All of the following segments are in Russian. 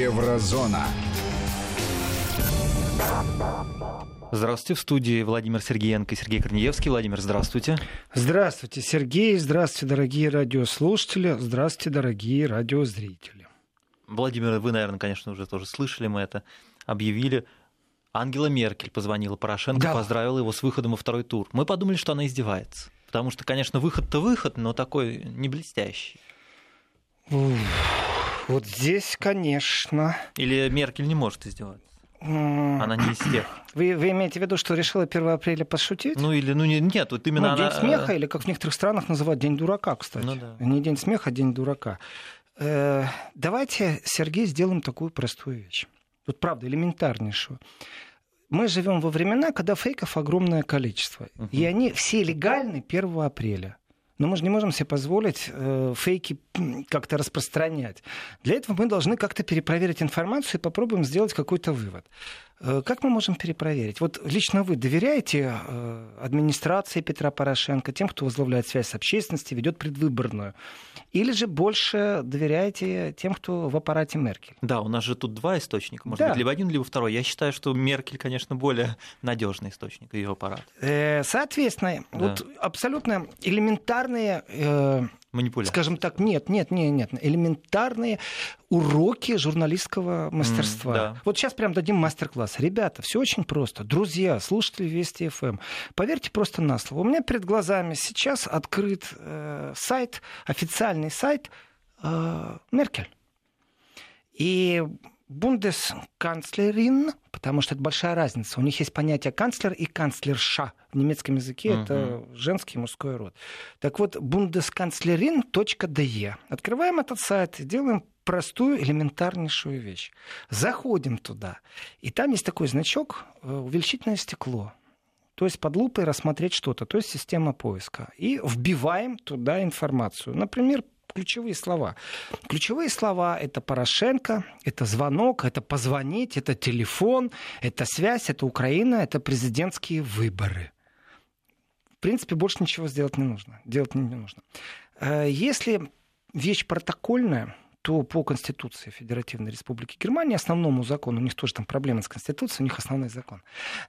Еврозона. Здравствуйте, в студии Владимир Сергеенко и Сергей Корнеевский. Владимир, здравствуйте. Здравствуйте, Сергей. Здравствуйте, дорогие радиослушатели. Здравствуйте, дорогие радиозрители. Владимир, вы, наверное, конечно, уже тоже слышали, мы это объявили. Ангела Меркель позвонила Порошенко, да. поздравила его с выходом во второй тур. Мы подумали, что она издевается. Потому что, конечно, выход-то выход, но такой не блестящий. Вот здесь, конечно. Или Меркель не может издеваться? Она не из тех. Вы, вы имеете в виду, что решила 1 апреля пошутить? Ну или ну нет, вот именно ну, она... День смеха, или как в некоторых странах называют День дурака, кстати. Ну, да. Не День смеха, а День дурака. Э, давайте, Сергей, сделаем такую простую вещь. Вот правда, элементарнейшую. Мы живем во времена, когда фейков огромное количество. Uh-huh. И они все легальны 1 апреля. Но мы же не можем себе позволить э, фейки как-то распространять. Для этого мы должны как-то перепроверить информацию и попробуем сделать какой-то вывод. Э, как мы можем перепроверить? Вот лично вы доверяете э, администрации Петра Порошенко, тем, кто возглавляет связь с общественностью, ведет предвыборную? Или же больше доверяете тем, кто в аппарате Меркель? Да, у нас же тут два источника. Может да. быть, либо один, либо второй. Я считаю, что Меркель, конечно, более надежный источник ее аппарата. Э, соответственно, да. вот абсолютно элементарные манипуляции. Скажем так, нет, нет, нет, нет. Элементарные уроки журналистского мастерства. Mm, да. Вот сейчас прям дадим мастер-класс. Ребята, все очень просто. Друзья, слушатели Вести ФМ, эм, поверьте просто на слово. У меня перед глазами сейчас открыт э, сайт, официальный сайт э, Меркель. И бундесканцлерин, потому что это большая разница. У них есть понятие канцлер и канцлерша. В немецком языке uh-huh. это женский и мужской род. Так вот, бундесканцлерин.de. Открываем этот сайт и делаем простую, элементарнейшую вещь. Заходим туда, и там есть такой значок э, увеличительное стекло. То есть под лупой рассмотреть что-то, то есть система поиска. И вбиваем туда информацию. Например, ключевые слова. Ключевые слова — это Порошенко, это звонок, это позвонить, это телефон, это связь, это Украина, это президентские выборы. В принципе, больше ничего сделать не нужно. Делать не нужно. Э, если вещь протокольная, то по Конституции Федеративной Республики Германии, основному закону, у них тоже там проблемы с Конституцией, у них основной закон.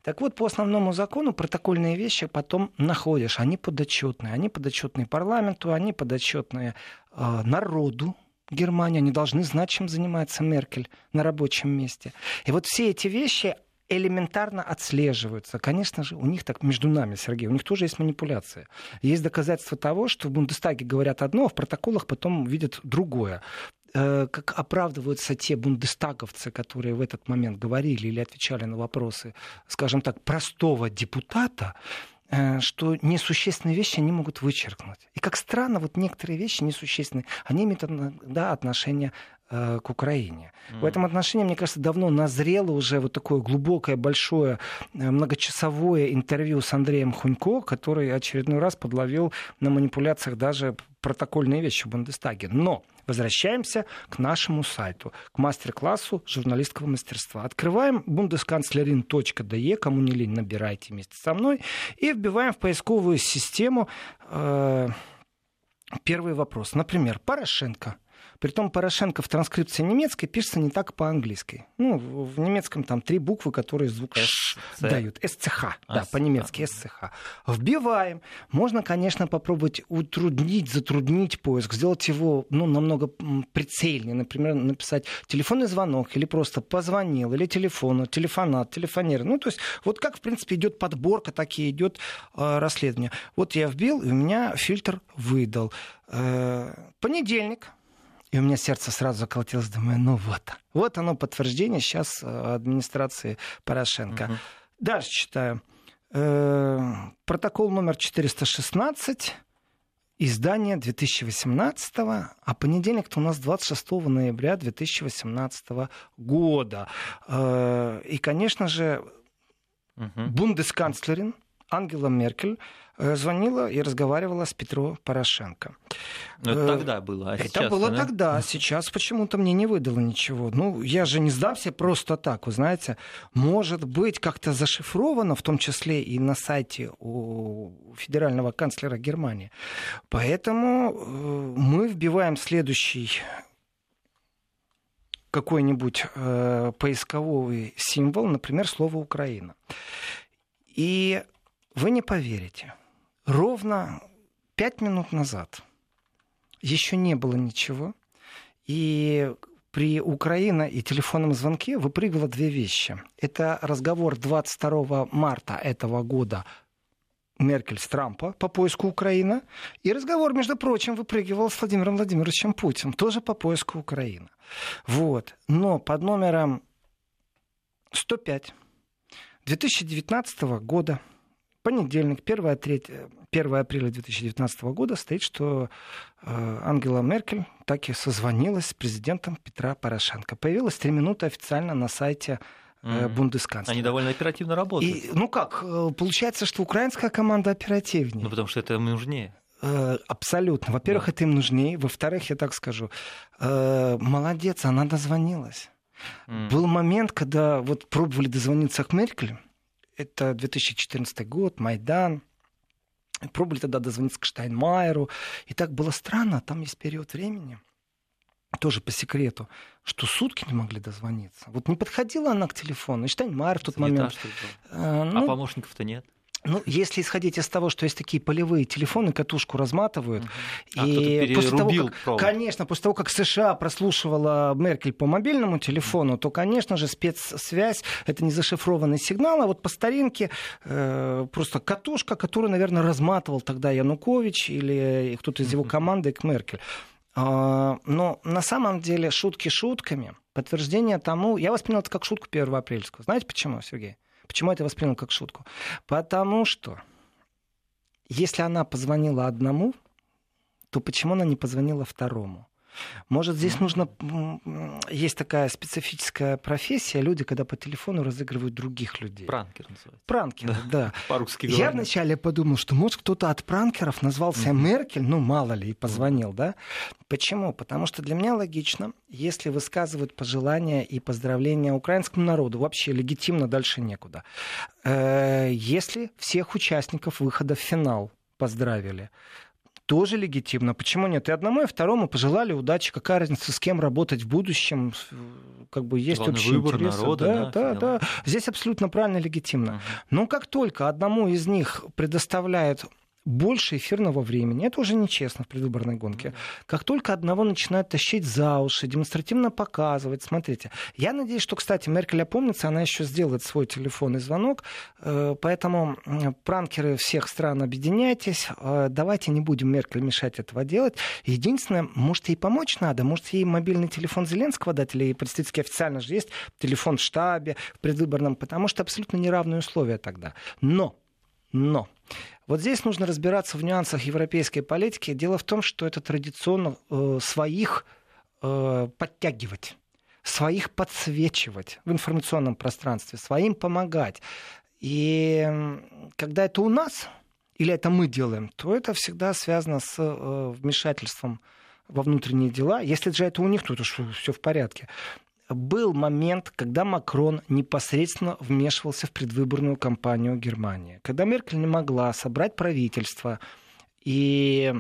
Так вот, по основному закону протокольные вещи потом находишь. Они подотчетные. Они подотчетные парламенту, они подотчетные э, народу, Германии, они должны знать, чем занимается Меркель на рабочем месте. И вот все эти вещи, элементарно отслеживаются. Конечно же, у них так между нами, Сергей, у них тоже есть манипуляция. Есть доказательства того, что в Бундестаге говорят одно, а в протоколах потом видят другое как оправдываются те бундестаговцы, которые в этот момент говорили или отвечали на вопросы, скажем так, простого депутата, э, что несущественные вещи они могут вычеркнуть. И как странно, вот некоторые вещи несущественные, они имеют да, отношение Э, к Украине. Mm. В этом отношении, мне кажется, давно назрело уже вот такое глубокое, большое, э, многочасовое интервью с Андреем Хунько, который очередной раз подловил на манипуляциях даже протокольные вещи в Бундестаге. Но возвращаемся к нашему сайту, к мастер-классу журналистского мастерства. Открываем bundeskanzlerin.de, кому не лень, набирайте вместе со мной, и вбиваем в поисковую систему э, первый вопрос. Например, Порошенко – Притом Порошенко в транскрипции немецкой пишется не так по-английски. Ну, в немецком там три буквы, которые звук Ш дают. СЦХ, да, по-немецки СЦХ. Вбиваем. Можно, конечно, попробовать утруднить, затруднить поиск, сделать его ну, намного прицельнее. Например, написать телефонный звонок или просто позвонил, или телефону, телефонат, телефонер. Ну, то есть вот как, в принципе, идет подборка, так и идет э, расследование. Вот я вбил, и у меня фильтр выдал. Э, понедельник, и у меня сердце сразу заколотилось, думаю, ну вот. Вот оно подтверждение сейчас э, администрации Порошенко. Угу. Дальше читаю. Э, протокол номер 416 издание 2018, а понедельник-то у нас 26 ноября 2018 года. Э, и, конечно же, угу. бундесканцлерин Ангела Меркель звонила и разговаривала с Петро Порошенко. Но это э, тогда было, а Это сейчас, было да? тогда, сейчас почему-то мне не выдало ничего. Ну, я же не сдамся просто так, вы знаете. Может быть, как-то зашифровано, в том числе и на сайте у федерального канцлера Германии. Поэтому э, мы вбиваем следующий какой-нибудь э, поисковой символ, например, слово Украина. И вы не поверите, ровно пять минут назад еще не было ничего. И при Украине и телефонном звонке выпрыгивало две вещи. Это разговор 22 марта этого года Меркель с Трампа по поиску Украины. И разговор, между прочим, выпрыгивал с Владимиром Владимировичем Путиным, тоже по поиску Украины. Вот. Но под номером 105 2019 года, понедельник, 1, 3, 1 апреля 2019 года, стоит, что э, Ангела Меркель так и созвонилась с президентом Петра Порошенко. Появилась три минуты официально на сайте mm-hmm. бундесканцлера. Они довольно оперативно работают. И, ну как, э, получается, что украинская команда оперативнее. Ну потому что это им нужнее. Э, абсолютно. Во-первых, да. это им нужнее. Во-вторых, я так скажу, молодец, она дозвонилась. Mm. Был момент, когда вот пробовали дозвониться к Меркель. Это 2014 год, Майдан. Пробовали тогда дозвониться к Штайнмайеру. И так было странно. Там есть период времени – тоже по секрету, что сутки не могли дозвониться. Вот не подходила она к телефону. И Штайнмайер в тот Занята, момент... Что а, ну, а помощников-то нет? Ну, если исходить из того, что есть такие полевые телефоны, катушку разматывают. Uh-huh. И а после того, как, провод. конечно, после того, как США прослушивала Меркель по мобильному телефону, то, конечно же, спецсвязь это не зашифрованный сигнал, а вот по старинке э, просто катушка, которую, наверное, разматывал тогда Янукович или кто-то из его команды к Меркель. А, но на самом деле шутки шутками. Подтверждение тому... Я воспринял это как шутку 1 апрельскую. Знаете почему, Сергей? Почему я это воспринял как шутку? Потому что если она позвонила одному, то почему она не позвонила второму? Может, здесь нужно... Есть такая специфическая профессия. Люди, когда по телефону разыгрывают других людей. Пранкер называется. Пранкер, да. да. По-русски говоря. Я вначале подумал, что, может, кто-то от пранкеров назвался mm-hmm. Меркель, ну, мало ли, и позвонил, да? Почему? Потому что для меня логично, если высказывают пожелания и поздравления украинскому народу, вообще легитимно дальше некуда. Э, если всех участников выхода в финал поздравили, тоже легитимно. Почему нет? И одному, и второму пожелали удачи. Какая разница, с кем работать в будущем? Как бы есть Главный общий выбор интерес. народа, да, да, да, да. Здесь абсолютно правильно легитимно. uh Но как только одному из них предоставляют больше эфирного времени. Это уже нечестно в предвыборной гонке. Как только одного начинают тащить за уши, демонстративно показывать, смотрите. Я надеюсь, что, кстати, Меркель опомнится, она еще сделает свой телефонный звонок. Э, поэтому пранкеры всех стран объединяйтесь. Э, давайте не будем Меркель мешать этого делать. Единственное, может, ей помочь надо. Может, ей мобильный телефон Зеленского дать, или представительский официально же есть телефон в штабе, в предвыборном, потому что абсолютно неравные условия тогда. Но, но вот здесь нужно разбираться в нюансах европейской политики. Дело в том, что это традиционно э, своих э, подтягивать своих подсвечивать в информационном пространстве, своим помогать. И когда это у нас, или это мы делаем, то это всегда связано с э, вмешательством во внутренние дела. Если же это у них, то это все в порядке был момент, когда Макрон непосредственно вмешивался в предвыборную кампанию Германии. Когда Меркель не могла собрать правительство, и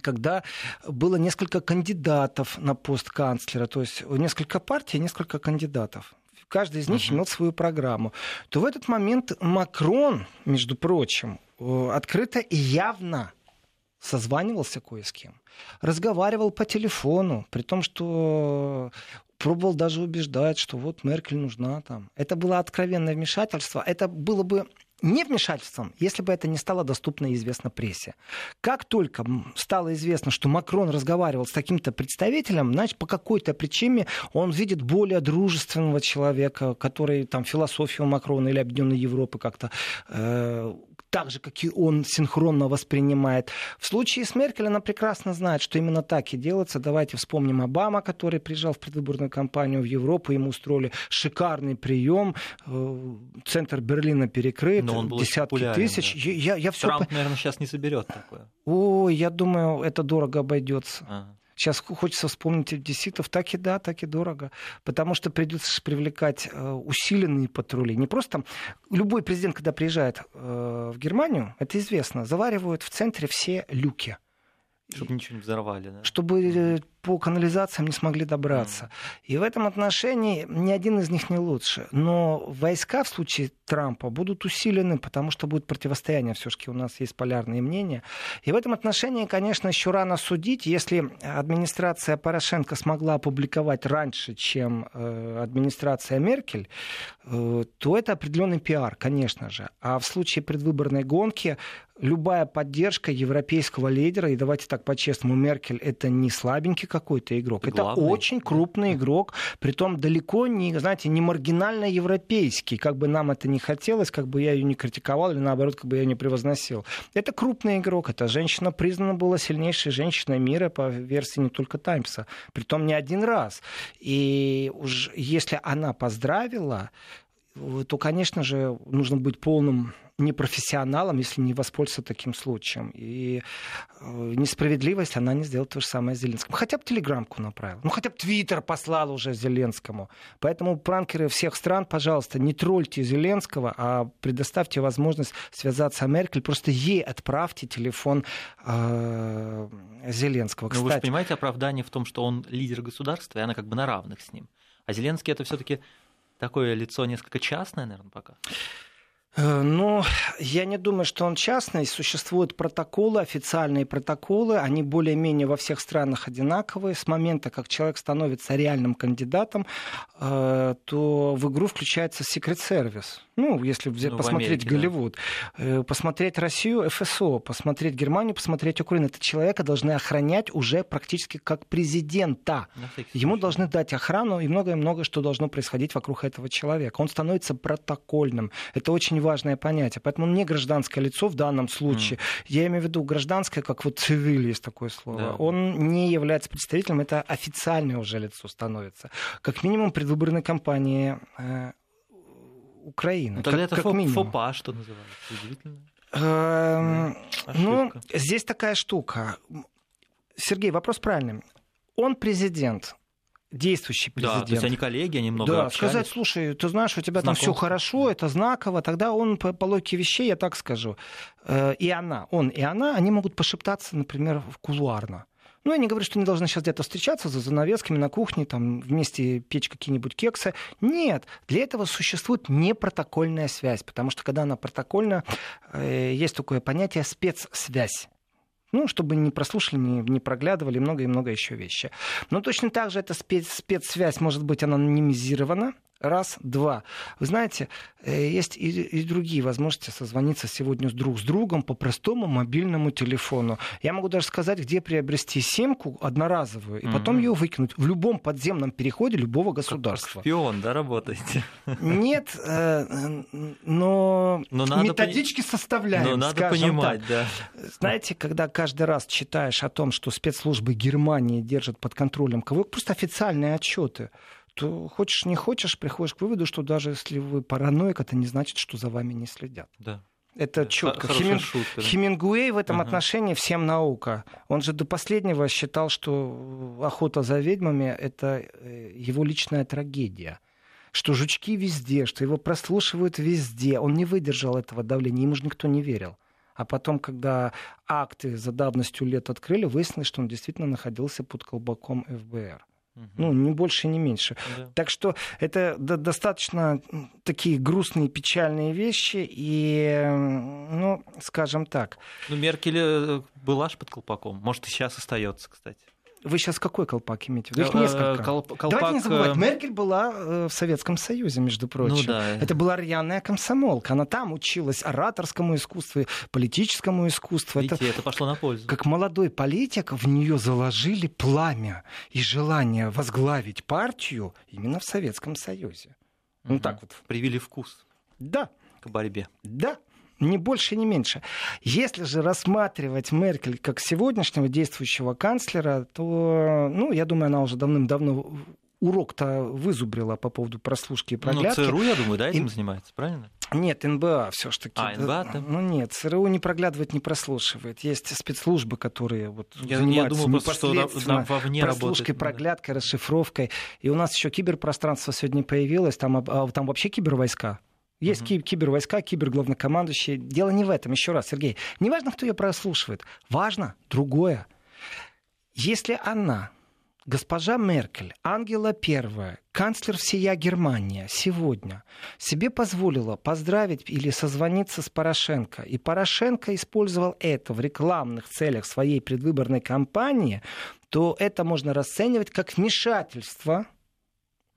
когда было несколько кандидатов на пост канцлера, то есть несколько партий, несколько кандидатов, каждый из них uh-huh. имел свою программу, то в этот момент Макрон, между прочим, э, открыто и явно созванивался кое с кем, разговаривал по телефону, при том, что пробовал даже убеждать, что вот Меркель нужна там. Это было откровенное вмешательство. Это было бы не вмешательством, если бы это не стало доступно и известно прессе. Как только стало известно, что Макрон разговаривал с таким-то представителем, значит, по какой-то причине он видит более дружественного человека, который там философию Макрона или Объединенной Европы как-то э, так же, как и он синхронно воспринимает. В случае с Меркель она прекрасно знает, что именно так и делается. Давайте вспомним Обама, который приезжал в предвыборную кампанию в Европу, ему устроили шикарный прием, э, центр Берлина перекрыт, Но он был десятки тысяч. Да. Я, я все Трамп, по... наверное, сейчас не соберет такое. Ой, я думаю, это дорого обойдется. Ага. Сейчас хочется вспомнить одесситов. Так и да, так и дорого. Потому что придется привлекать э, усиленные патрули. Не просто любой президент, когда приезжает э, в Германию, это известно, заваривают в центре все люки Чтобы ничего не взорвали, да? Чтобы э, по канализациям не смогли добраться. И в этом отношении ни один из них не лучше. Но войска в случае Трампа будут усилены, потому что будет противостояние. Все-таки у нас есть полярные мнения. И в этом отношении, конечно, еще рано судить. Если администрация Порошенко смогла опубликовать раньше, чем э, администрация Меркель, э, то это определенный пиар, конечно же. А в случае предвыборной гонки любая поддержка европейского лидера, и давайте так по-честному, Меркель это не слабенький какой-то игрок, это, это очень крупный игрок, притом далеко не, знаете, не маргинально европейский, как бы нам это не хотелось, как бы я ее не критиковал или наоборот, как бы я ее не превозносил. Это крупный игрок, эта женщина признана была сильнейшей женщиной мира по версии не только Таймса, притом не один раз. И уж если она поздравила, то, конечно же, нужно быть полным непрофессионалом, если не воспользоваться таким случаем. И э, несправедливость, она не сделала то же самое с Зеленским. Хотя бы телеграммку направил. Ну, хотя бы Твиттер послал уже Зеленскому. Поэтому, пранкеры всех стран, пожалуйста, не тролльте Зеленского, а предоставьте возможность связаться с Меркель. Просто ей отправьте телефон э, Зеленского. Кстати, Но вы же понимаете оправдание в том, что он лидер государства, и она как бы на равных с ним. А Зеленский это все-таки такое лицо несколько частное, наверное, пока. Э, ну, я не думаю, что он частный. Существуют протоколы, официальные протоколы. Они более-менее во всех странах одинаковые. С момента, как человек становится реальным кандидатом, э, то в игру включается секрет-сервис. Ну, если ну, посмотреть Америке, Голливуд, да. посмотреть Россию, ФСО, посмотреть Германию, посмотреть Украину. Это человека должны охранять уже практически как президента. Ему должны дать охрану и многое-многое, что должно происходить вокруг этого человека. Он становится протокольным. Это очень важное понятие. Поэтому он не гражданское лицо в данном случае. Mm. Я имею в виду гражданское, как вот цивиль есть такое слово. Да. Он не является представителем, это официальное уже лицо становится. Как минимум предвыборной кампании э, Украины. Ну, тогда как, это как минимум. ФОПА, что называется. Удивительно. Эм, ну, здесь такая штука. Сергей, вопрос правильный. Он президент, действующий президент. Да, то есть они коллеги, они много Да, общались. сказать, слушай, ты знаешь, у тебя там все хорошо, это знаково, тогда он по, по логике вещей, я так скажу, э, и она, он и она, они могут пошептаться, например, в кулуарно. Ну, я не говорю, что они должны сейчас где-то встречаться за занавесками на кухне, там вместе печь какие-нибудь кексы. Нет, для этого существует непротокольная связь, потому что когда она протокольна, э, есть такое понятие спецсвязь. Ну, чтобы не прослушали, не, не проглядывали, много и много еще вещи. Но точно так же эта спец, спецсвязь может быть анонимизирована, Раз, два. Вы знаете, э, есть и, и другие возможности созвониться сегодня с друг с другом по простому мобильному телефону. Я могу даже сказать, где приобрести симку одноразовую, и mm-hmm. потом ее выкинуть в любом подземном переходе любого государства. Как шпион, да, работаете? Нет, э, но, но надо методички пони... составляем, Но надо понимать, так. да. Знаете, когда каждый раз читаешь о том, что спецслужбы Германии держат под контролем кого просто официальные отчеты, то хочешь не хочешь, приходишь к выводу, что даже если вы параноик, это не значит, что за вами не следят. Да. Это четко. Хемин... шутка, да? Хемингуэй в этом uh-huh. отношении всем наука. Он же до последнего считал, что охота за ведьмами это э, его личная трагедия. Что жучки везде, что его прослушивают везде. Он не выдержал этого давления, ему же никто не верил. А потом, когда акты за давностью лет открыли, выяснилось, что он действительно находился под колбаком ФБР. Ну, не больше, не меньше. Да. Так что это достаточно такие грустные, печальные вещи. И, ну, скажем так. Ну, Меркель э, была же под колпаком. Может, и сейчас остается, кстати. Вы сейчас какой колпак имеете? Их э, несколько. Колп, колпак... Давайте не забывать, э, Меркель была в Советском Союзе, между прочим. Ну, да. Это была рьяная комсомолка. Она там училась ораторскому искусству, политическому искусству. Видите, это, это пошло на пользу. Как молодой политик в нее заложили пламя и желание возглавить партию именно в Советском Союзе. Угу. Ну так вот. Привили вкус. Да. К борьбе. Да. Ни больше, ни меньше. Если же рассматривать Меркель как сегодняшнего действующего канцлера, то, ну, я думаю, она уже давным-давно урок-то вызубрила по поводу прослушки и ну, проглядки. Ну, ЦРУ, я думаю, да, этим и... занимается, правильно? Нет, НБА все ж таки. А, НБА да? Ну нет, ЦРУ не проглядывает, не прослушивает. Есть спецслужбы, которые вот я, занимаются я думаю, непосредственно что вовне прослушкой, проглядкой, да. расшифровкой. И у нас еще киберпространство сегодня появилось, там, а, там вообще кибервойска. Есть uh-huh. кибервойска, киберглавнокомандующие. Дело не в этом. Еще раз, Сергей, не важно, кто ее прослушивает. Важно другое. Если она госпожа Меркель, Ангела Первая, канцлер всея Германия сегодня себе позволила поздравить или созвониться с Порошенко, и Порошенко использовал это в рекламных целях своей предвыборной кампании, то это можно расценивать как вмешательство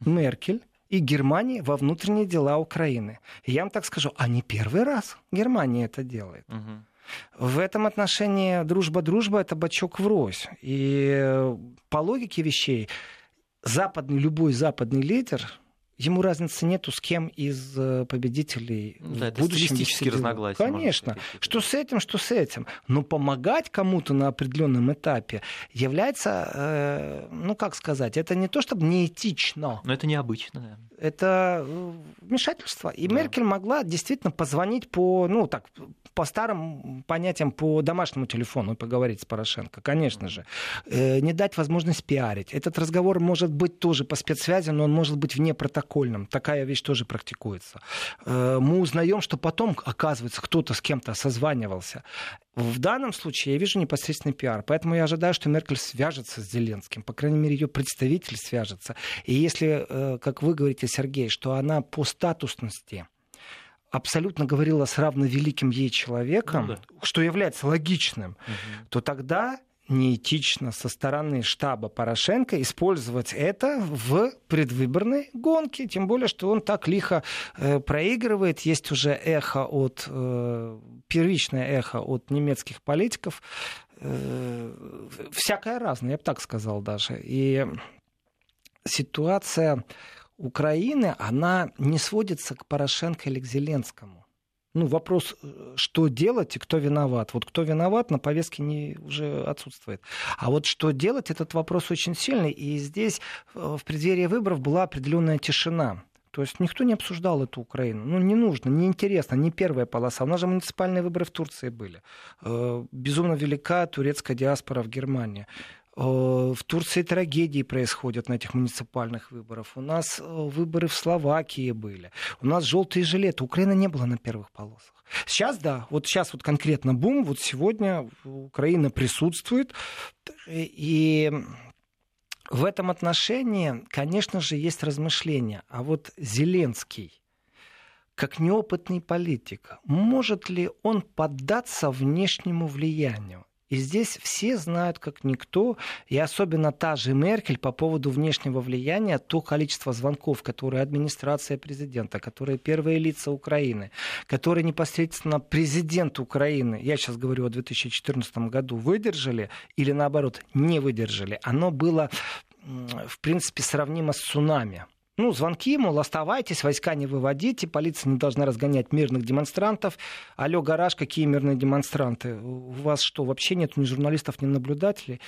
Меркель и Германии во внутренние дела Украины. я вам так скажу, а не первый раз Германия это делает. Угу. В этом отношении дружба-дружба — это бачок врозь. И по логике вещей западный, любой западный лидер Ему разницы нету, с кем из э, победителей да, в будущем разногласия. Конечно. Что с этим, что с этим. Но помогать кому-то на определенном этапе является, э, ну как сказать, это не то чтобы неэтично. Но это необычно, да. Это э, вмешательство. И да. Меркель могла действительно позвонить по, ну так, по старым понятиям, по домашнему телефону поговорить с Порошенко, конечно же. Э, не дать возможность пиарить. Этот разговор может быть тоже по спецсвязи, но он может быть вне протокола протокольном. Такая вещь тоже практикуется. Э, мы узнаем, что потом, оказывается, кто-то с кем-то созванивался. В данном случае я вижу непосредственный пиар. Поэтому я ожидаю, что Меркель свяжется с Зеленским. По крайней мере, ее представитель свяжется. И если, э, как вы говорите, Сергей, что она по статусности абсолютно говорила с равновеликим ей человеком, ну, да. что является логичным, угу. то тогда неэтично со стороны штаба Порошенко использовать это в предвыборной гонке, тем более, что он так лихо э, проигрывает. Есть уже эхо от, э, первичное эхо от немецких политиков, э, всякое разное, я бы так сказал даже. И ситуация Украины, она не сводится к Порошенко или к Зеленскому ну, вопрос, э, что делать и кто виноват. Вот кто виноват, на повестке не, уже отсутствует. А вот что делать, этот вопрос очень сильный. И здесь э, в преддверии выборов была определенная тишина. То есть никто не обсуждал эту Украину. Ну, не нужно, не интересно, не первая полоса. У нас же муниципальные выборы в Турции были. Э, безумно велика турецкая диаспора в Германии. В Турции трагедии происходят на этих муниципальных выборах. У нас э, выборы в Словакии были. У нас желтые жилеты. Украина не была на первых полосах. Сейчас, да, вот сейчас вот конкретно бум, вот сегодня Украина присутствует. И в этом отношении, конечно же, есть размышления. А вот Зеленский, как неопытный политик, может ли он поддаться внешнему влиянию? И здесь все знают, как никто, и особенно та же Меркель по поводу внешнего влияния, то количество звонков, которые администрация президента, которые первые лица Украины, которые непосредственно президент Украины, я сейчас говорю о 2014 году, выдержали или наоборот не выдержали, оно было в принципе сравнимо с цунами. Ну, звонки, мол, оставайтесь, войска не выводите, полиция не должна разгонять мирных демонстрантов. Алло, гараж, какие мирные демонстранты? У вас что, вообще нет ни журналистов, ни наблюдателей?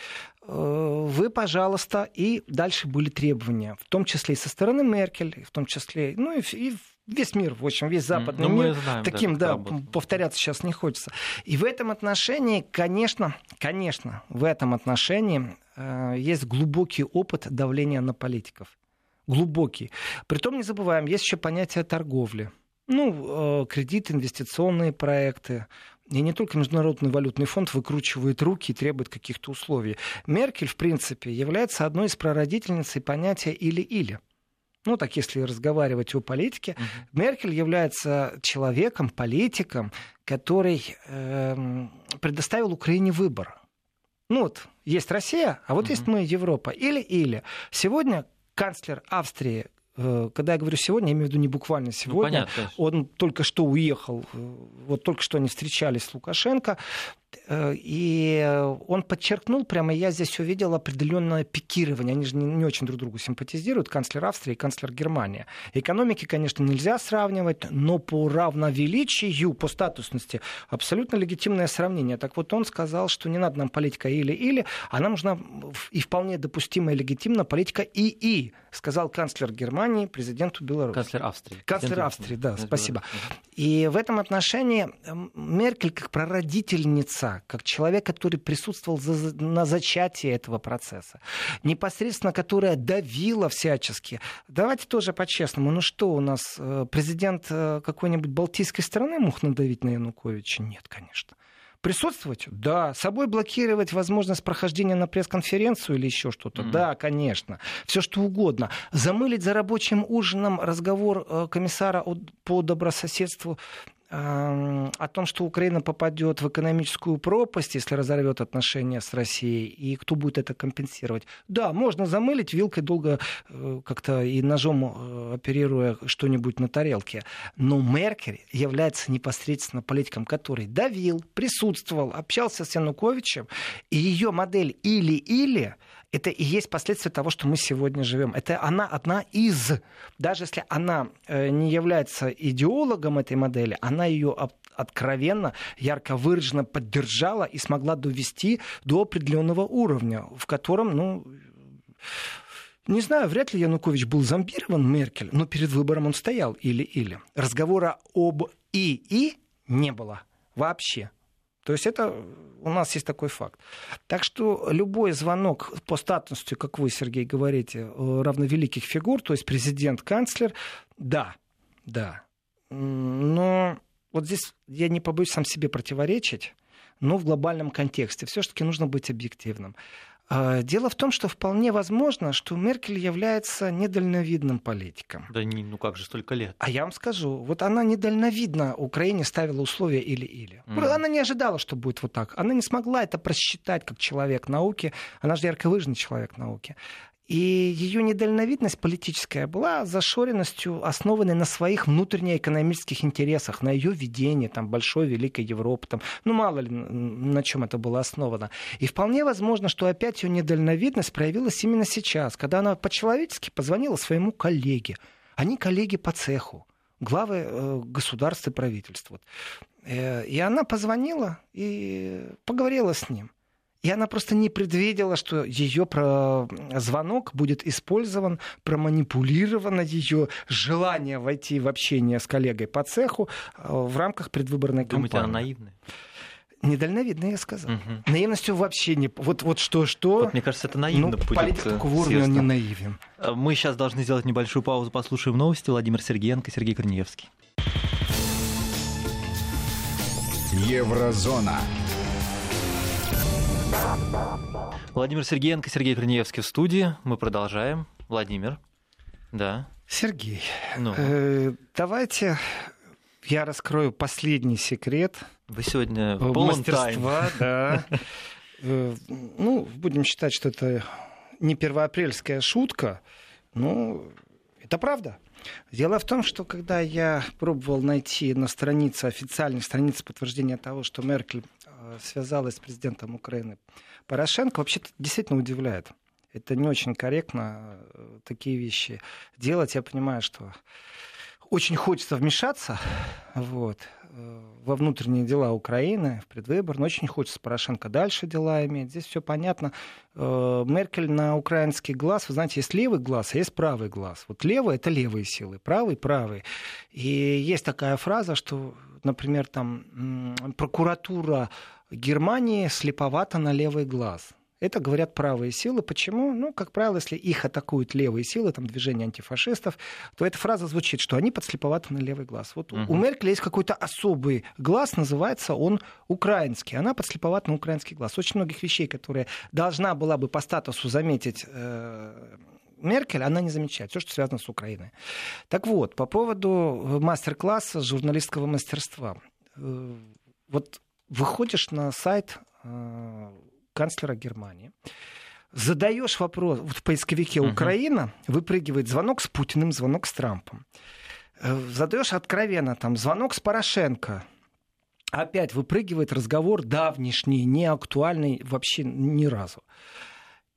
Э, вы, пожалуйста, и дальше были требования, в том числе и со стороны Меркель, в том числе, ну и, и весь мир, в общем, весь западный ну, мир. Знаем, таким, да, да повторяться сейчас не хочется. И в этом отношении, конечно, конечно, в этом отношении э, есть глубокий опыт давления на политиков глубокий. Притом не забываем, есть еще понятие торговли. Ну, э, кредиты, инвестиционные проекты. И не только Международный валютный фонд выкручивает руки и требует каких-то условий. Меркель, в принципе, является одной из прародительниц понятия «или-или». Ну, так если разговаривать о политике, uh-huh. Меркель является человеком, политиком, который э, предоставил Украине выбор. Ну вот, есть Россия, а вот uh-huh. есть мы, Европа. Или-или. Сегодня канцлер Австрии э, когда я говорю сегодня, я имею в виду не буквально ну, сегодня. Ну, понятно. Он только что уехал, э, вот только что они встречались с Лукашенко. Э, и он подчеркнул, прямо я здесь увидел определенное пикирование. Они же не, не очень друг другу симпатизируют, канцлер Австрии и канцлер Германии. Экономики, конечно, нельзя сравнивать, но по равновеличию, по статусности абсолютно легитимное сравнение. Так вот он сказал, что не надо нам политика или-или, а нам нужна и вполне допустимая легитимная политика и-и, сказал канцлер Германии президенту Беларуси. Канцлер Австрии. Канцлер Австрии, да, спасибо. И в этом отношении Меркель, как прародительница лица, как человек, который присутствовал за, на зачатии этого процесса, непосредственно которая давила всячески. Давайте тоже по-честному, ну что у нас, э, президент э, какой-нибудь балтийской страны мог надавить на Януковича? Нет, конечно Присутствовать? Да. Собой блокировать возможность прохождения на пресс-конференцию или еще что-то? Mm-hmm. Да, конечно. Все что угодно. Замылить за рабочим ужином разговор э, комиссара по добрососедству о том, что Украина попадет в экономическую пропасть, если разорвет отношения с Россией, и кто будет это компенсировать. Да, можно замылить вилкой долго э, как-то и ножом э, оперируя что-нибудь на тарелке. Но Меркель является непосредственно политиком, который давил, присутствовал, общался с Януковичем, и ее модель или-или это и есть последствия того, что мы сегодня живем. Это она одна из, даже если она э, не является идеологом этой модели, она ее откровенно, ярко выраженно поддержала и смогла довести до определенного уровня, в котором, ну, не знаю, вряд ли Янукович был зомбирован Меркель, но перед выбором он стоял или-или. Разговора об и-и не было вообще. То есть это у нас есть такой факт. Так что любой звонок по статусу, как вы, Сергей, говорите, э, равновеликих фигур, то есть президент, канцлер, да, да. Но вот здесь я не побоюсь сам себе противоречить, но в глобальном контексте все-таки нужно быть объективным. А, дело в том, что вполне возможно, что Меркель является недальновидным политиком. Да не, ну как же столько лет? А я вам скажу, вот она недальновидно Украине ставила условия или-или. Mm. Она не ожидала, что будет вот так. Она не смогла это просчитать как человек науки. Она же ярко выжженный человек науки. И ее недальновидность политическая была зашоренностью, основанной на своих внутреннеэкономических интересах, на ее видении там, большой, великой Европы. Там, ну, мало ли, на чем это было основано. И вполне возможно, что опять ее недальновидность проявилась именно сейчас, когда она по-человечески позвонила своему коллеге. Они коллеги по цеху, главы э, государства и правительства. Э, и она позвонила и поговорила с ним. И она просто не предвидела, что ее звонок будет использован, проманипулировано ее желание войти в общение с коллегой по цеху э, в рамках предвыборной Думаете, кампании. она наивная? Недальновидно, я сказал. Угу. Наивностью вообще не... Вот, вот что-что... Вот, мне кажется, это наивно ну, будет. Политик э, такого уровня не наивен. Э, мы сейчас должны сделать небольшую паузу, послушаем новости. Владимир Сергеенко, Сергей Корнеевский. Еврозона. Владимир Сергеенко, Сергей Корнеевский в студии. Мы продолжаем. Владимир. Да. Сергей, ну. э, давайте я раскрою последний секрет. Вы сегодня мастерства, да. Э, ну, будем считать, что это не первоапрельская шутка, но это правда. Дело в том, что когда я пробовал найти на странице, официальной странице подтверждения того, что Меркель э, связалась с президентом Украины Порошенко, вообще-то действительно удивляет. Это не очень корректно э, такие вещи делать. Я понимаю, что очень хочется вмешаться вот, э, во внутренние дела Украины, в предвыбор, но очень хочется Порошенко дальше дела иметь. Здесь все понятно. Э, Меркель на украинский глаз, вы знаете, есть левый глаз, а есть правый глаз. Вот левый — это левые силы, правый — правый. И есть такая фраза, что, например, там прокуратура Германии слеповата на левый глаз. Это говорят правые силы. Почему? Ну, как правило, если их атакуют левые силы, там движение антифашистов, то эта фраза звучит, что они подслеповаты на левый глаз. Вот угу. у Меркель есть какой-то особый глаз, называется он украинский. Она подслеповата на украинский глаз. Очень многих вещей, которые должна была бы по статусу заметить э, Меркель, она не замечает все, что связано с Украиной. Так вот, по поводу мастер-класса журналистского мастерства. Э, вот выходишь на сайт э, канцлера Германии, задаешь вопрос вот в поисковике Украина, выпрыгивает звонок с Путиным, звонок с Трампом. Э, задаешь откровенно там звонок с Порошенко, опять выпрыгивает разговор давнишний, не актуальный вообще ни разу.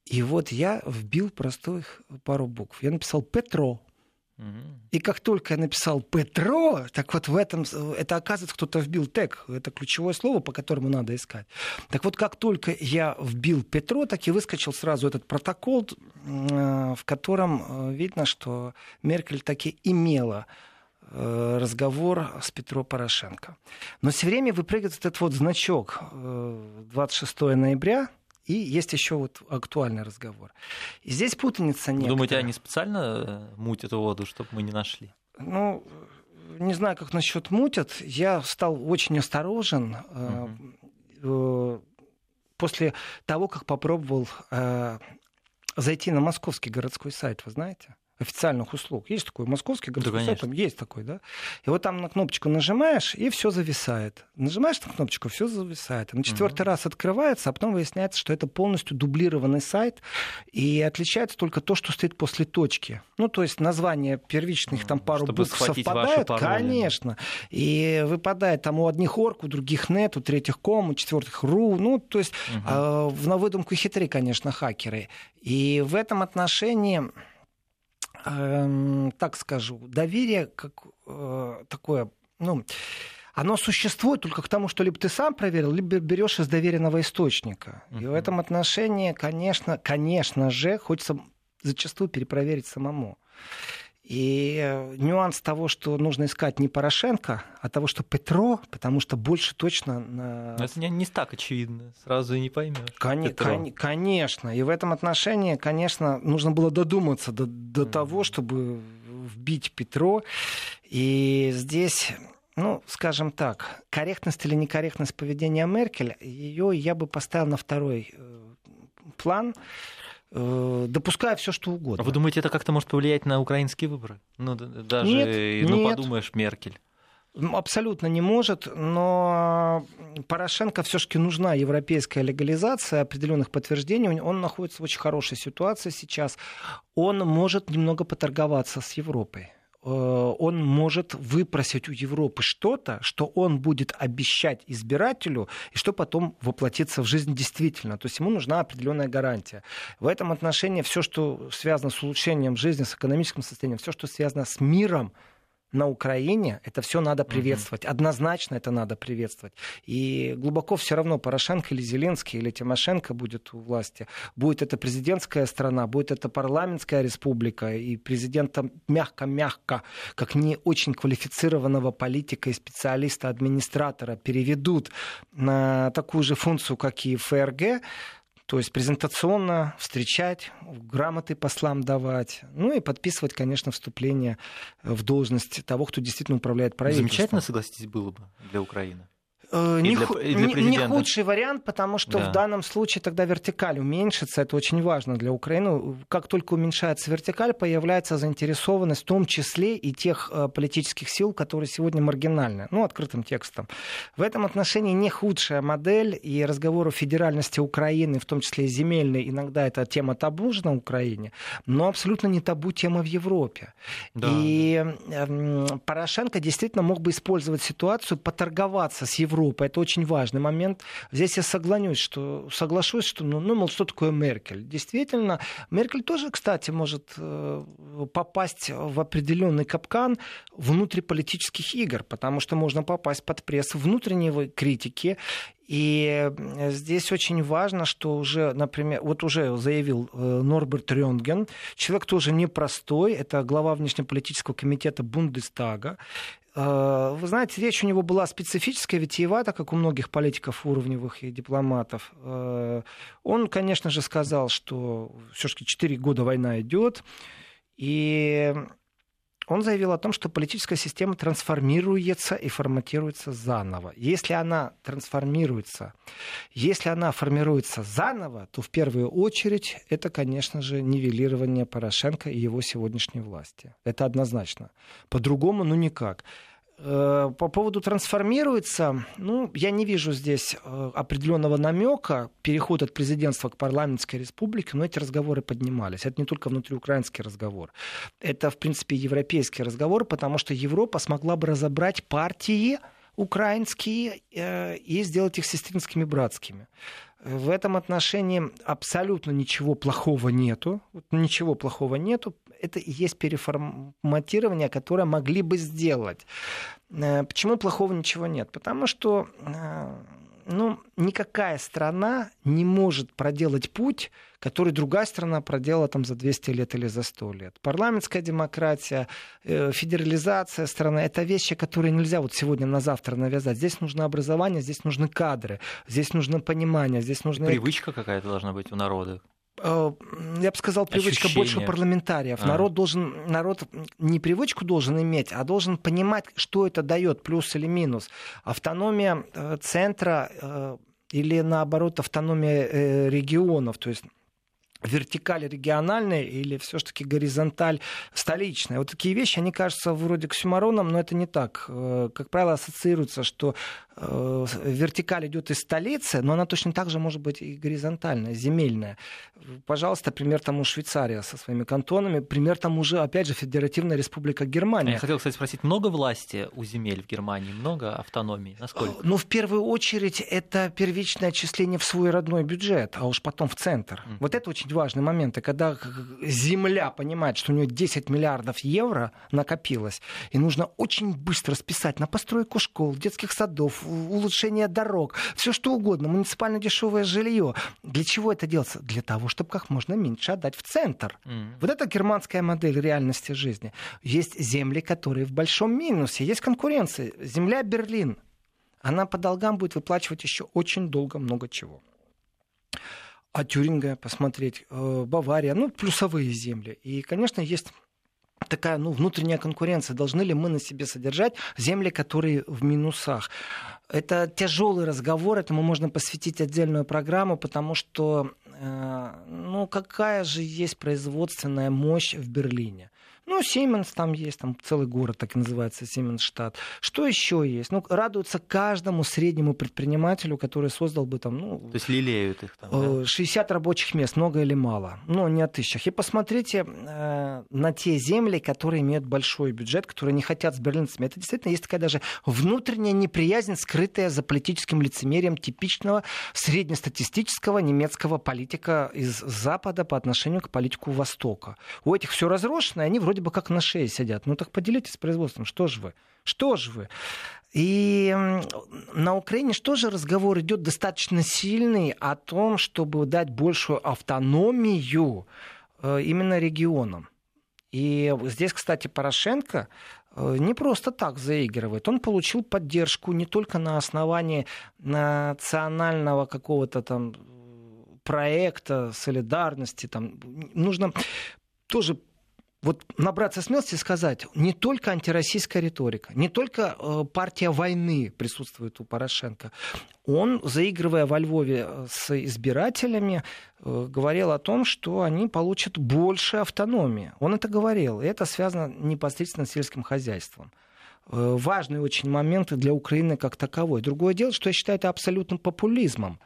И вот я вбил простых пару букв. Я написал Петро. И как только я написал Петро, так вот в этом, это оказывается кто-то вбил тег, это ключевое слово, по которому надо искать. Так вот как только я вбил Петро, так и выскочил сразу этот протокол, э, в котором э, видно, что Меркель таки имела э, разговор с Петро Порошенко. Но все время выпрыгивает этот вот значок 26 ноября, и есть еще вот актуальный разговор. И здесь путаница нет. Думаете, они специально э, мутят воду, чтобы мы не нашли? Ну, не знаю, как насчет мутят. Я стал очень осторожен. Угу. после того, как попробовал зайти на московский городской сайт, вы знаете? Официальных услуг. Есть такой московский городской да, там есть такой, да? И вот там на кнопочку нажимаешь, и все зависает. Нажимаешь на кнопочку, все зависает. И на четвертый угу. раз открывается, а потом выясняется, что это полностью дублированный сайт, и отличается только то, что стоит после точки. Ну, то есть название первичных там пару Чтобы букв совпадает, конечно. И выпадает там у одних орг, у других нет, у третьих ком, у четвертых ру. Ну, то есть угу. э, на выдумку хитры, конечно, хакеры. И в этом отношении э, так скажу, доверие как э, такое, ну, оно существует только к тому, что либо ты сам проверил, либо берешь из доверенного источника. Uh-huh. И в этом отношении, конечно, конечно же, хочется зачастую перепроверить самому. И э, нюанс того, что нужно искать не Порошенко, а того, что Петро, потому что больше точно... Это не, не так очевидно, сразу и не поймешь. Кон- кон- конечно. И в этом отношении, конечно, нужно было додуматься до, до mm-hmm. того, чтобы вбить Петро. И здесь ну, скажем так, корректность или некорректность поведения Меркель, ее я бы поставил на второй э, план. Э, допуская все, что угодно. А вы думаете, это как-то может повлиять на украинские выборы? Ну, даже, нет, ну, нет. подумаешь, Меркель. Абсолютно не может, но Порошенко все-таки нужна европейская легализация определенных подтверждений. Он находится в очень хорошей ситуации сейчас. Он может немного поторговаться с Европой. Э, он может выпросить у Европы что-то, что он будет обещать избирателю, и что потом воплотится в жизнь действительно. То есть ему нужна определенная гарантия. В этом отношении все, что связано с улучшением жизни, с экономическим состоянием, все, что связано с миром, на Украине, это все надо приветствовать. Угу. Однозначно это надо приветствовать. И глубоко все равно Порошенко или Зеленский или Тимошенко будет у власти. Будет это президентская страна, будет это парламентская республика, и президента мягко-мягко, как не очень квалифицированного политика и специалиста, администратора переведут на такую же функцию, как и ФРГ, то есть презентационно встречать, грамоты послам давать, ну и подписывать, конечно, вступление в должность того, кто действительно управляет правительством. Замечательно, согласитесь, было бы для Украины. Э, не, для, для не, не худший вариант, потому что да. в данном случае тогда вертикаль уменьшится. Это очень важно для Украины. Как только уменьшается вертикаль, появляется заинтересованность в том числе и тех э, политических сил, которые сегодня маргинальны. Ну, открытым текстом. В этом отношении не худшая модель. И разговор о федеральности Украины, в том числе и земельной, иногда это тема табу на Украине, но абсолютно не табу тема в Европе. Да. И э, Порошенко действительно мог бы использовать ситуацию, поторговаться с Европой Европы. Это очень важный момент. Здесь я соглашусь, что, соглашусь, что ну, ну, мол, что такое Меркель. Действительно, Меркель тоже, кстати, может э, попасть в определенный капкан внутриполитических игр, потому что можно попасть под пресс внутренней критики и здесь очень важно, что уже, например, вот уже заявил э, Норберт Рёнген, человек тоже непростой, это глава внешнеполитического комитета Бундестага. Э, вы знаете, речь у него была специфическая, витиевата, как у многих политиков уровневых и дипломатов. Э, он, конечно же, сказал, что все-таки 4 года война идет, и он заявил о том, что политическая система трансформируется и форматируется заново. Если она трансформируется, если она формируется заново, то в первую очередь это, конечно же, нивелирование Порошенко и его сегодняшней власти. Это однозначно. По-другому, ну никак. Э, по поводу трансформируется, ну, я не вижу здесь э, определенного намека переход от президентства к парламентской республике, но эти разговоры поднимались. Это не только внутриукраинский разговор. Это, в принципе, европейский разговор, потому что Европа смогла бы разобрать партии украинские э, и сделать их сестринскими братскими. В этом отношении абсолютно ничего плохого нету. Ничего плохого нету. Это и есть переформатирование, которое могли бы сделать. Э, почему плохого ничего нет? Потому что э, ну, никакая страна не может проделать путь, который другая страна проделала там за 200 лет или за 100 лет. Парламентская демократия, э, федерализация страны — это вещи, которые нельзя вот сегодня на завтра навязать. Здесь нужно образование, здесь нужны кадры, здесь нужно понимание, здесь нужно... Привычка какая-то должна быть у народа я бы сказал, привычка Ощущение. больше парламентариев. А. Народ должен, народ не привычку должен иметь, а должен понимать, что это дает, плюс или минус. Автономия э, центра или наоборот автономия э, регионов, то есть вертикаль региональная или все-таки горизонталь столичная. Вот такие вещи, они кажутся вроде оксюмароном, но это не так. Э, как правило, ассоциируется, что э, вертикаль идет из столицы, но она точно так же может быть и горизонтальная, земельная. Пожалуйста, пример тому Швейцария со своими кантонами, пример тому же, опять же, Федеративная Республика Германия. Я хотел, кстати, спросить, много власти у земель в Германии, много автономии? Насколько? Ну, в первую очередь, это первичное отчисление в свой родной бюджет, а уж потом в центр. Mm. Вот это очень очень важный момент. И когда земля понимает, что у нее 10 миллиардов евро накопилось, и нужно очень быстро списать на постройку школ, детских садов, улучшение дорог, все что угодно, муниципально дешевое жилье. Для чего это делается? Для того, чтобы как можно меньше отдать в центр. Mm. Вот это германская модель реальности жизни. Есть земли, которые в большом минусе, есть конкуренция. Земля Берлин, она по долгам будет выплачивать еще очень долго много чего а Тюринга посмотреть, э, Бавария, ну, плюсовые земли. И, конечно, есть такая ну, внутренняя конкуренция. Должны ли мы на себе содержать земли, которые в минусах? Это тяжелый разговор, этому можно посвятить отдельную программу, потому что э, ну, какая же есть производственная мощь в Берлине? Ну, Сименс там есть, там целый город так и называется, Сименс-штат. Что еще есть? Ну, радуются каждому среднему предпринимателю, который создал бы там, ну... То есть лелеют их там, 60 да? рабочих мест, много или мало? Ну, не о тысячах. И посмотрите э, на те земли, которые имеют большой бюджет, которые не хотят с берлинцами. Это действительно есть такая даже внутренняя неприязнь, скрытая за политическим лицемерием типичного среднестатистического немецкого политика из Запада по отношению к политику Востока. У этих все разрушено, и они вроде вроде бы как на шее сидят. Ну так поделитесь производством, что же вы? Что же вы? И на Украине что же разговор идет достаточно сильный о том, чтобы дать большую автономию э, именно регионам. И здесь, кстати, Порошенко э, не просто так заигрывает. Он получил поддержку не только на основании национального какого-то там проекта, солидарности. Там. Нужно тоже вот набраться смелости и сказать, не только антироссийская риторика, не только э, партия войны присутствует у Порошенко. Он, заигрывая во Львове э, с избирателями, э, говорил о том, что они получат больше автономии. Он это говорил, и это связано непосредственно с сельским хозяйством важные очень моменты для Украины как таковой. Другое дело, что я считаю это абсолютным популизмом.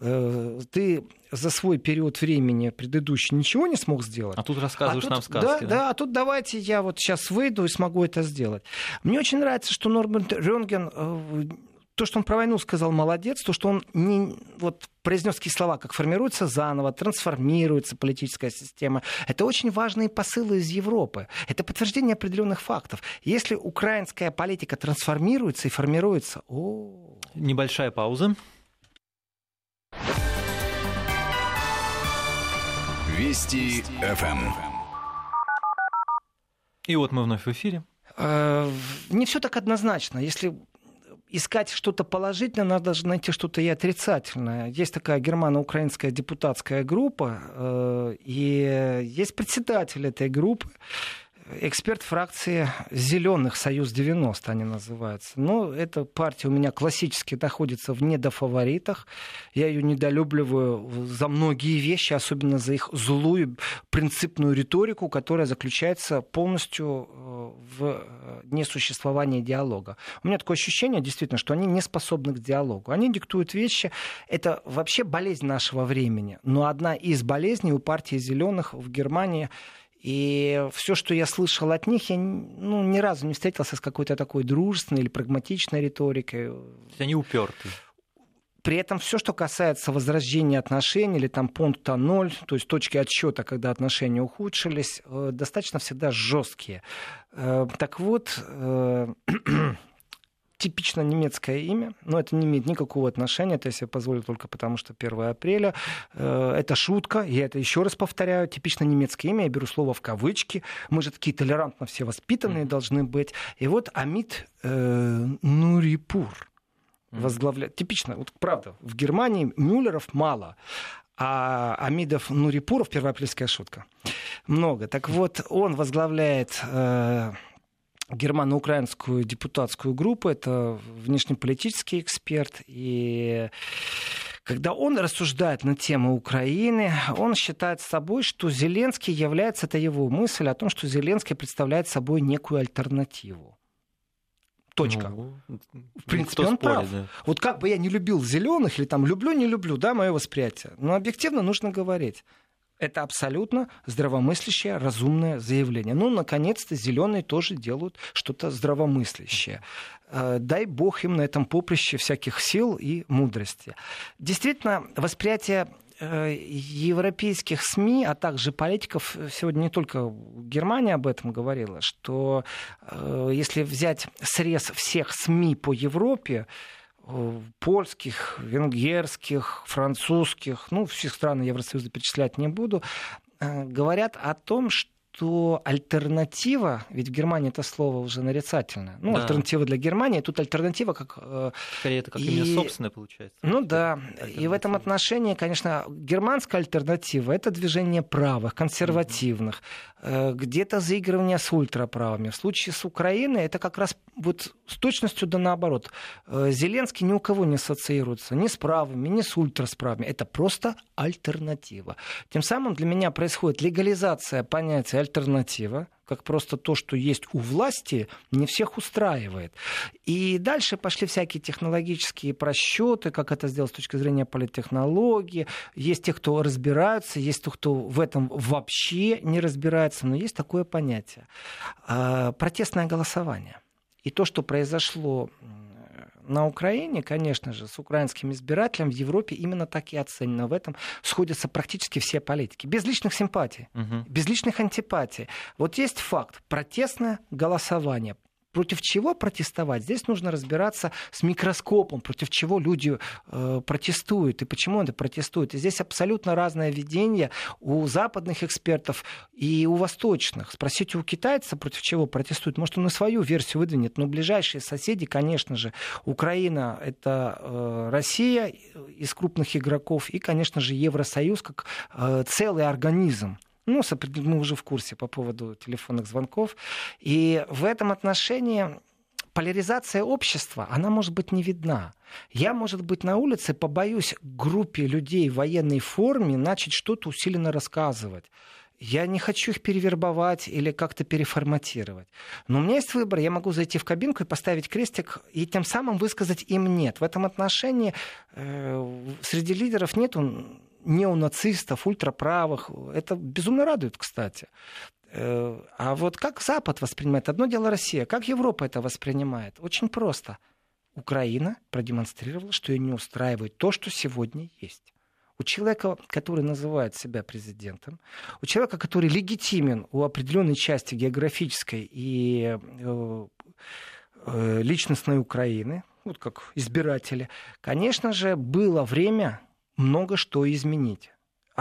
Э, ты за свой период времени предыдущий ничего не смог сделать. А тут рассказываешь а тут, нам сказки. Да, да, да, а тут давайте я вот сейчас выйду и смогу это сделать. Мне очень нравится, что Норберт Рёнген э, то, что он про войну сказал, молодец. То, что он не, вот, произнес такие слова, как формируется заново, трансформируется политическая система. Это очень важные посылы из Европы. Это подтверждение определенных фактов. Если украинская политика трансформируется и формируется... О... Небольшая пауза. Вести ФМ. Эм. И вот мы вновь в эфире. Э, не все так однозначно. Если искать что-то положительное, надо даже найти что-то и отрицательное. Есть такая германо-украинская депутатская группа, э, и есть председатель этой группы, эксперт фракции «Зеленых», «Союз 90» они называются. Но эта партия у меня классически находится в недофаворитах. Я ее недолюбливаю за многие вещи, особенно за их злую принципную риторику, которая заключается полностью э, в э, несуществовании диалога. У меня такое ощущение, действительно, что они не способны к диалогу. Они диктуют вещи. Это вообще болезнь нашего времени. Но одна из болезней у партии «Зеленых» в Германии – и все, что я слышал от них, я ну, ни разу не встретился с какой-то такой дружественной или прагматичной риторикой. Они уперты. При этом все, что касается возрождения отношений или там пункта ноль, то есть точки отсчета, когда отношения ухудшились, э, достаточно всегда жесткие. Э, так вот, э, типично немецкое имя, но это не имеет никакого отношения, это я себе позволю только потому, что 1 апреля. Э, это шутка, я это еще раз повторяю, типично немецкое имя, я беру слово в кавычки, мы же такие толерантно все воспитанные должны быть. И вот Амит э, Нурипур возглавляет, типично, вот правда, в Германии Мюллеров мало, а Амидов Нурипуров, первоапрельская шутка, много. Так вот, он возглавляет э, германо-украинскую депутатскую группу. Это внешнеполитический эксперт. И когда он рассуждает на тему Украины, он считает собой, что Зеленский является, это его мысль о том, что Зеленский представляет собой некую альтернативу. Точка. Ну, в принципе, он спорит, прав. Да. Вот как бы я не любил зеленых, или там люблю, не люблю, да, мое восприятие. Но объективно нужно говорить. Это абсолютно здравомыслящее, разумное заявление. Ну, наконец-то зеленые тоже делают что-то здравомыслящее. Э, дай бог им на этом поприще всяких сил и мудрости. Действительно, восприятие э, европейских СМИ, а также политиков, сегодня не только Германия об этом говорила, что э, если взять срез всех СМИ по Европе, польских, венгерских, французских, ну, всех стран Евросоюза перечислять не буду, говорят о том, что что альтернатива, ведь в Германии это слово уже нарицательное, ну, да. альтернатива для Германии, тут альтернатива как... Э, Скорее, это как и... именно собственное получается. Ну да, и в этом отношении, конечно, германская альтернатива — это движение правых, консервативных, mm-hmm. Где-то заигрывание с ультраправыми. В случае с Украиной это как раз вот с точностью да наоборот. Э, Зеленский ни у кого не ассоциируется ни с правыми, ни с ультрасправыми. Это просто альтернатива. Тем самым для меня происходит легализация понятия альтернатива, как просто то, что есть у власти, не всех устраивает. И дальше пошли всякие технологические просчеты, как это сделать с точки зрения политтехнологии. Есть те, кто разбираются, есть те, кто в этом вообще не разбирается, но есть такое понятие. А, протестное голосование. И то, что произошло на Украине, конечно же, с украинским избирателем в Европе именно так и оценено. В этом сходятся практически все политики. Без личных симпатий, угу. без личных антипатий. Вот есть факт. Протестное голосование против чего протестовать? Здесь нужно разбираться с микроскопом, против чего люди э, протестуют и почему они протестуют. И здесь абсолютно разное видение у западных экспертов и у восточных. Спросите у китайца, против чего протестуют. Может, он и свою версию выдвинет. Но ближайшие соседи, конечно же, Украина — это э, Россия из крупных игроков и, конечно же, Евросоюз как э, целый организм. Ну, мы уже в курсе по поводу телефонных звонков. И в этом отношении поляризация общества, она может быть не видна. Я, может быть, на улице побоюсь группе людей в военной форме начать что-то усиленно рассказывать. Я не хочу их перевербовать или как-то переформатировать. Но у меня есть выбор. Я могу зайти в кабинку и поставить крестик, и тем самым высказать им нет. В этом отношении э, среди лидеров нет неонацистов, ультраправых. Это безумно радует, кстати. Э, а вот как Запад воспринимает? Одно дело Россия. Как Европа это воспринимает? Очень просто. Украина продемонстрировала, что ее не устраивает то, что сегодня есть. У человека, который называет себя президентом, у человека, который легитимен у определенной части географической и э, э, личностной Украины, вот как избиратели, конечно же, было время много что изменить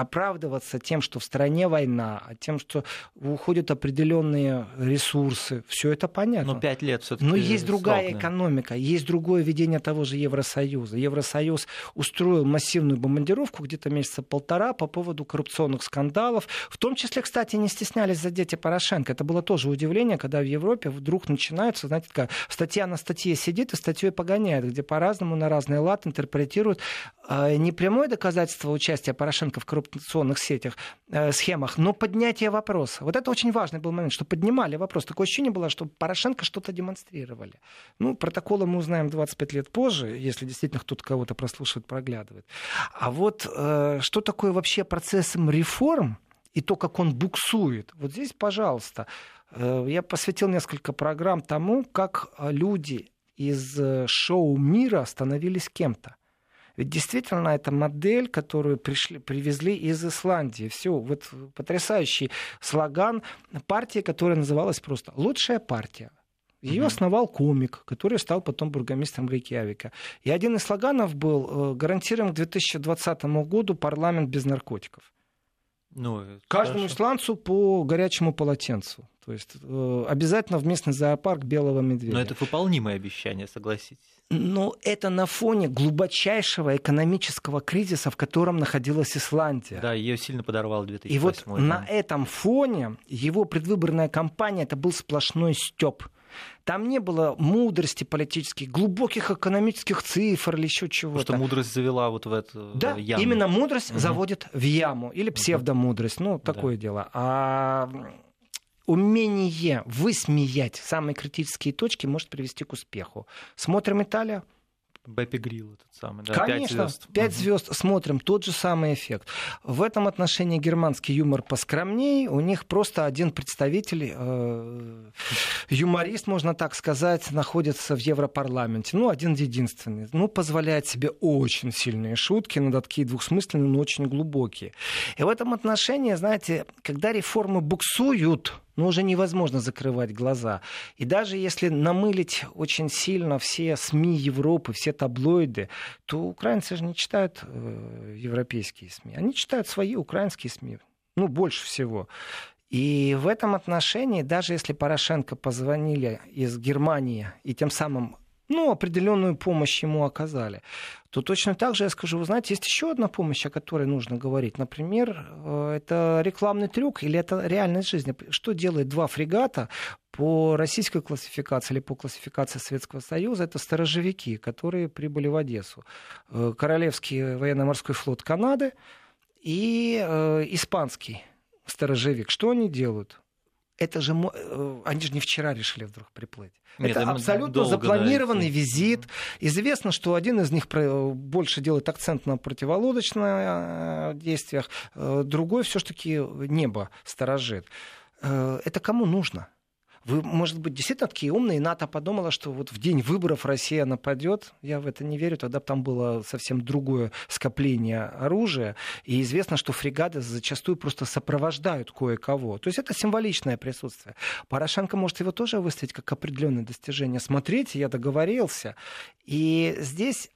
оправдываться тем, что в стране война, а тем, что уходят определенные ресурсы, все это понятно. Но пять лет все-таки. Но есть другая срок, экономика, есть другое видение того же Евросоюза. Евросоюз устроил массивную бомбардировку где-то месяца полтора по поводу коррупционных скандалов. В том числе, кстати, не стеснялись задеть и Порошенко. Это было тоже удивление, когда в Европе вдруг начинаются, знаете, такая статья на статье сидит и статьей погоняет, где по-разному на разный лад интерпретируют э, не прямое доказательство участия Порошенко в коррупции, коррупционных сетях, э, схемах, но поднятие вопроса. Вот это очень важный был момент, что поднимали вопрос. Такое ощущение было, что Порошенко что-то демонстрировали. Ну, протоколы мы узнаем 25 лет позже, если действительно кто-то кого-то прослушивает, проглядывает. А вот э, что такое вообще процессом реформ и то, как он буксует, вот здесь, пожалуйста, э, я посвятил несколько программ тому, как люди из э, шоу мира становились кем-то. Ведь действительно это модель, которую пришли, привезли из Исландии. Все, вот потрясающий слоган партии, которая называлась просто «Лучшая партия». Ее основал комик, который стал потом бургомистром Рейкьявика. И один из слоганов был «Гарантируем к 2020 году парламент без наркотиков». Ну, Каждому хорошо. исландцу по горячему полотенцу. То есть э, обязательно в местный зоопарк белого медведя. Но это выполнимое обещание, согласитесь. Но это на фоне глубочайшего экономического кризиса, в котором находилась Исландия. Да, ее сильно подорвал 2008 И вот да. на этом фоне его предвыборная кампания это был сплошной стёб. Там не было мудрости политических, глубоких экономических цифр или еще чего-то. Потому что мудрость завела вот в эту да, яму. именно мудрость угу. заводит в яму. Или псевдомудрость. Ну, такое да. дело. А умение высмеять самые критические точки может привести к успеху. Смотрим Италия. Бэппи Грилл этот самый, да? Конечно, 5 звезд. 5 звезд смотрим, тот же самый эффект. В этом отношении германский юмор поскромнее, у них просто один представитель, э, юморист, можно так сказать, находится в Европарламенте, ну, один единственный, ну, позволяет себе очень сильные шутки, но такие двухсмысленные, но очень глубокие. И в этом отношении, знаете, когда реформы буксуют, ну, уже невозможно закрывать глаза. И даже если намылить очень сильно все СМИ Европы, все таблоиды, то украинцы же не читают э, европейские СМИ. Они читают свои украинские СМИ. Ну, больше всего. И в этом отношении, даже если Порошенко позвонили из Германии и тем самым ну, определенную помощь ему оказали, то точно так же я скажу, вы знаете, есть еще одна помощь, о которой нужно говорить. Например, э, это рекламный трюк или это реальность жизни. Что делает два фрегата по российской классификации или по классификации Советского Союза? Это сторожевики, которые прибыли в Одессу. Э, Королевский военно-морской флот Канады и э, испанский сторожевик. Что они делают? Это же э, они же не вчера решили вдруг приплыть. Нет, это абсолютно долго, запланированный да, визит. Известно, что один из них больше делает акцент на противолодочных э, действиях, э, другой все-таки небо сторожит. Это кому нужно? Вы, может быть, действительно такие умные, НАТО подумала, что вот в день выборов Россия нападет. Я в это не верю. Тогда там было совсем другое скопление оружия. И известно, что фрегаты зачастую просто сопровождают кое-кого. То есть это символичное присутствие. Порошенко может его тоже выставить как определенное достижение. Смотрите, я договорился. И здесь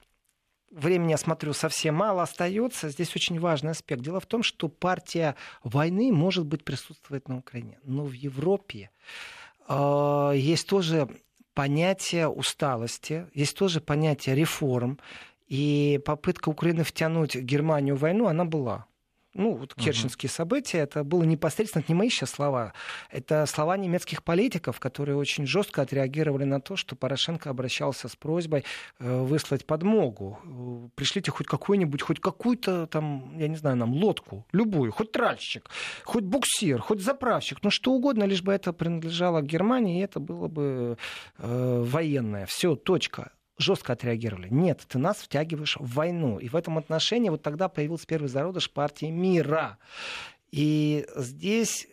времени, я смотрю, совсем мало остается. Здесь очень важный аспект. Дело в том, что партия войны может быть присутствовать на Украине, но в Европе есть тоже понятие усталости, есть тоже понятие реформ. И попытка Украины втянуть Германию в войну, она была ну, вот керченские uh-huh. события, это было непосредственно, это не мои сейчас слова, это слова немецких политиков, которые очень жестко отреагировали на то, что Порошенко обращался с просьбой э, выслать подмогу. Пришлите хоть какую-нибудь, хоть какую-то там, я не знаю, нам лодку, любую, хоть тральщик, хоть буксир, хоть заправщик, ну что угодно, лишь бы это принадлежало Германии, и это было бы э, военное. Все, точка жестко отреагировали. Нет, ты нас втягиваешь в войну. И в этом отношении вот тогда появился первый зародыш партии мира. И здесь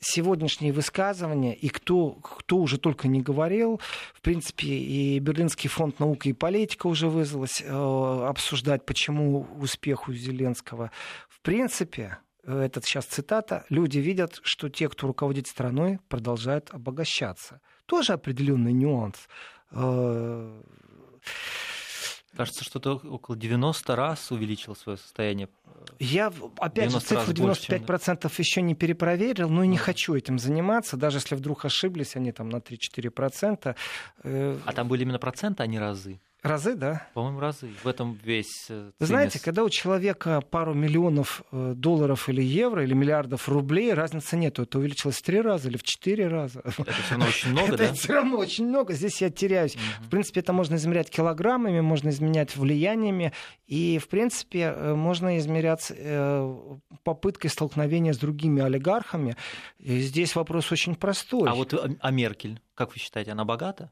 сегодняшние высказывания, и кто, кто уже только не говорил, в принципе, и Берлинский фонд науки и политика уже вызвалось э, обсуждать, почему успех у Зеленского. В принципе, э, это сейчас цитата, люди видят, что те, кто руководит страной, продолжают обогащаться. Тоже определенный нюанс. Э, Кажется, что-то около 90 раз увеличил свое состояние. Я, опять же, цифру 95% больше, еще не перепроверил, но и не mm. хочу этим заниматься, даже если вдруг ошиблись они там на 3-4%. Э, а там были именно проценты, а не разы? Разы, да? По-моему, разы. В этом весь э, Вы знаете, когда у человека пару миллионов э, долларов или евро, или миллиардов рублей, разницы нет. Это увеличилось в три раза или в четыре раза. Это все равно очень много, да? Это все равно очень много. Здесь я теряюсь. В принципе, это можно измерять килограммами, можно изменять влияниями. И, в принципе, э, можно измерять попыткой столкновения с другими олигархами. И здесь вопрос очень простой. А вот а Меркель, как вы считаете, она богата?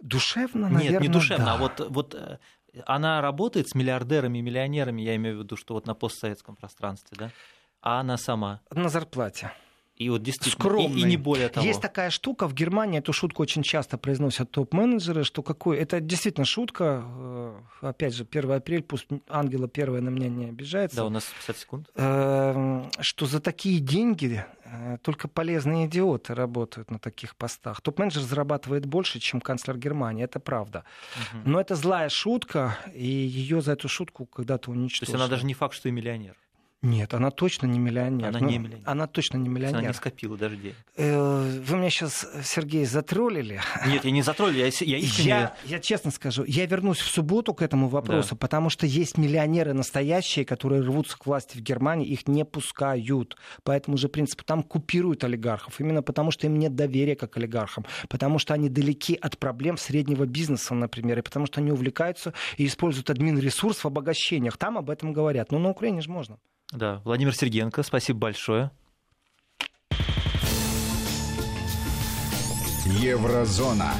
Душевно, наверное, Нет, не душевно, да. а вот, вот э, она работает с миллиардерами и миллионерами, я имею в виду, что вот на постсоветском пространстве, да? А она сама? На зарплате. И вот действительно, Скромный. И, и не более того. Есть такая штука, в Германии эту шутку очень часто произносят топ-менеджеры, что какой... Это действительно шутка, э, опять же, 1 апрель, пусть Ангела первая на меня не обижается. Да, у нас 50 секунд. Эм, что за такие деньги э, только полезные идиоты работают на таких постах. Топ-менеджер зарабатывает больше, чем канцлер Германии, это правда. Угу. Но это злая шутка, и ее за эту шутку когда-то уничтожили. То есть она даже не факт, что и миллионер. Нет, она точно не миллионер. Она Ну, не миллионер. Она точно не миллионер. Она не скопила даже денег. Э, Вы меня сейчас, Сергей, затроллили. Нет, я не затроллил, я, я искренне... Я, я честно скажу, я вернусь в субботу к этому вопросу, потому что есть миллионеры настоящие, которые рвутся к власти в Германии, их не пускают. По этому же принципу там купируют олигархов, именно потому что им нет доверия как олигархам, потому что они далеки от проблем среднего бизнеса, например, и потому что они увлекаются и используют админ-ресурс в обогащениях. Там об этом говорят. Но на Украине же можно. Да, Владимир Сергенко, спасибо большое. Еврозона.